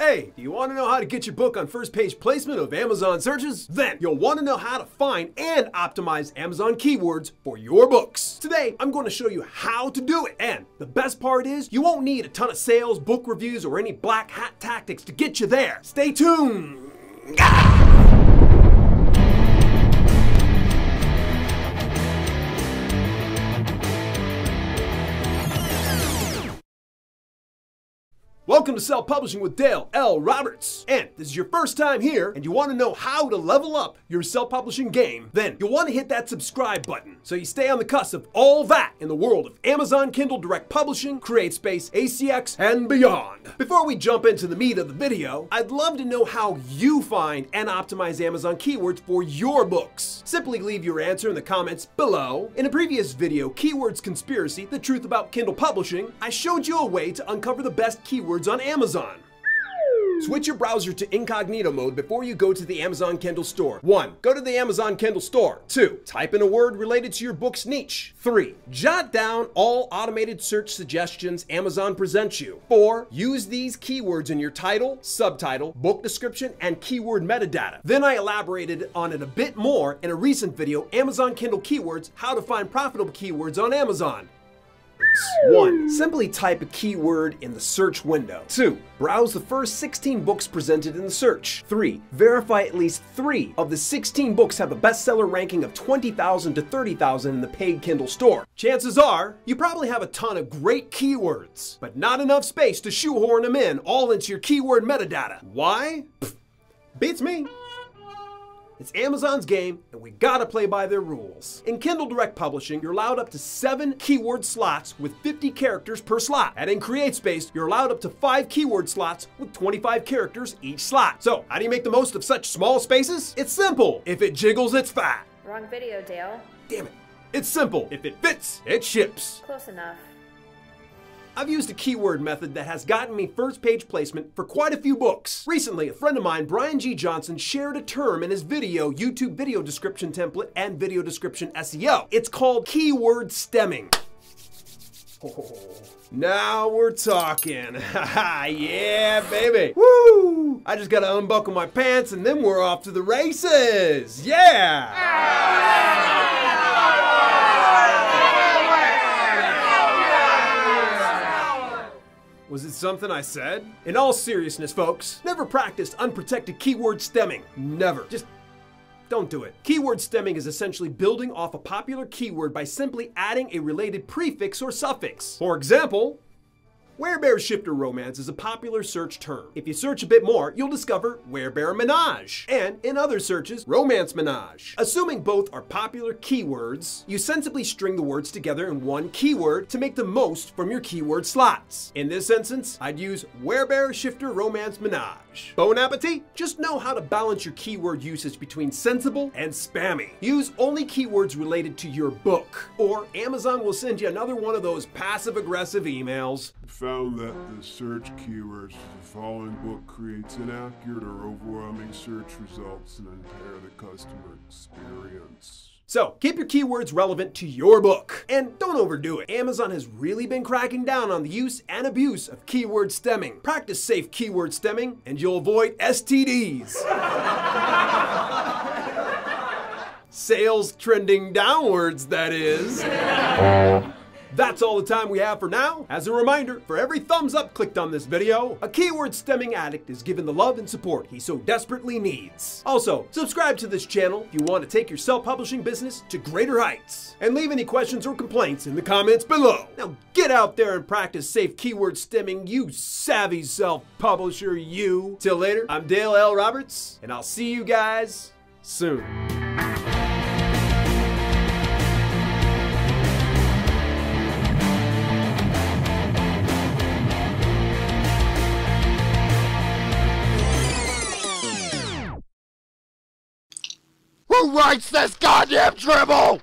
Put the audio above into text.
Hey, do you want to know how to get your book on first page placement of Amazon searches? Then you'll want to know how to find and optimize Amazon keywords for your books. Today, I'm going to show you how to do it. And the best part is, you won't need a ton of sales, book reviews, or any black hat tactics to get you there. Stay tuned. Welcome to Self Publishing with Dale L. Roberts. And this is your first time here and you want to know how to level up your self publishing game, then you'll want to hit that subscribe button so you stay on the cusp of all that in the world of Amazon Kindle Direct Publishing, CreateSpace, ACX, and beyond. Before we jump into the meat of the video, I'd love to know how you find and optimize Amazon keywords for your books. Simply leave your answer in the comments below. In a previous video, Keywords Conspiracy, The Truth About Kindle Publishing, I showed you a way to uncover the best keywords on Amazon. Switch your browser to incognito mode before you go to the Amazon Kindle store. 1. Go to the Amazon Kindle store. 2. Type in a word related to your book's niche. 3. Jot down all automated search suggestions Amazon presents you. 4. Use these keywords in your title, subtitle, book description, and keyword metadata. Then I elaborated on it a bit more in a recent video, Amazon Kindle Keywords, How to Find Profitable Keywords on Amazon. 1. Simply type a keyword in the search window. 2. Browse the first 16 books presented in the search. 3. Verify at least 3 of the 16 books have a bestseller ranking of 20,000 to 30,000 in the paid Kindle store. Chances are, you probably have a ton of great keywords, but not enough space to shoehorn them in all into your keyword metadata. Why? Pfft, beats me. It's Amazon's game, and we gotta play by their rules. In Kindle Direct Publishing, you're allowed up to seven keyword slots with 50 characters per slot. And in CreateSpace, you're allowed up to five keyword slots with 25 characters each slot. So, how do you make the most of such small spaces? It's simple. If it jiggles, it's fat. Wrong video, Dale. Damn it. It's simple. If it fits, it ships. Close enough. I've used a keyword method that has gotten me first page placement for quite a few books. Recently, a friend of mine, Brian G. Johnson, shared a term in his video, YouTube video description template, and video description SEO. It's called keyword stemming. Oh, now we're talking. yeah, baby. Woo! I just gotta unbuckle my pants and then we're off to the races. Yeah! Something I said? In all seriousness, folks, never practice unprotected keyword stemming. Never. Just don't do it. Keyword stemming is essentially building off a popular keyword by simply adding a related prefix or suffix. For example, Werebear shifter romance is a popular search term. If you search a bit more, you'll discover werebear menage, and in other searches, romance menage. Assuming both are popular keywords, you sensibly string the words together in one keyword to make the most from your keyword slots. In this instance, I'd use werebear shifter romance menage. Bon appetit? Just know how to balance your keyword usage between sensible and spammy. Use only keywords related to your book, or Amazon will send you another one of those passive aggressive emails found that the search keywords for the following book creates inaccurate or overwhelming search results and impair the customer experience. So, keep your keywords relevant to your book. And don't overdo it. Amazon has really been cracking down on the use and abuse of keyword stemming. Practice safe keyword stemming, and you'll avoid STDs. Sales trending downwards, that is. That's all the time we have for now. As a reminder, for every thumbs up clicked on this video, a keyword stemming addict is given the love and support he so desperately needs. Also, subscribe to this channel if you want to take your self-publishing business to greater heights. And leave any questions or complaints in the comments below. Now get out there and practice safe keyword stemming, you savvy self-publisher, you. Till later, I'm Dale L. Roberts, and I'll see you guys soon. Who writes this goddamn dribble?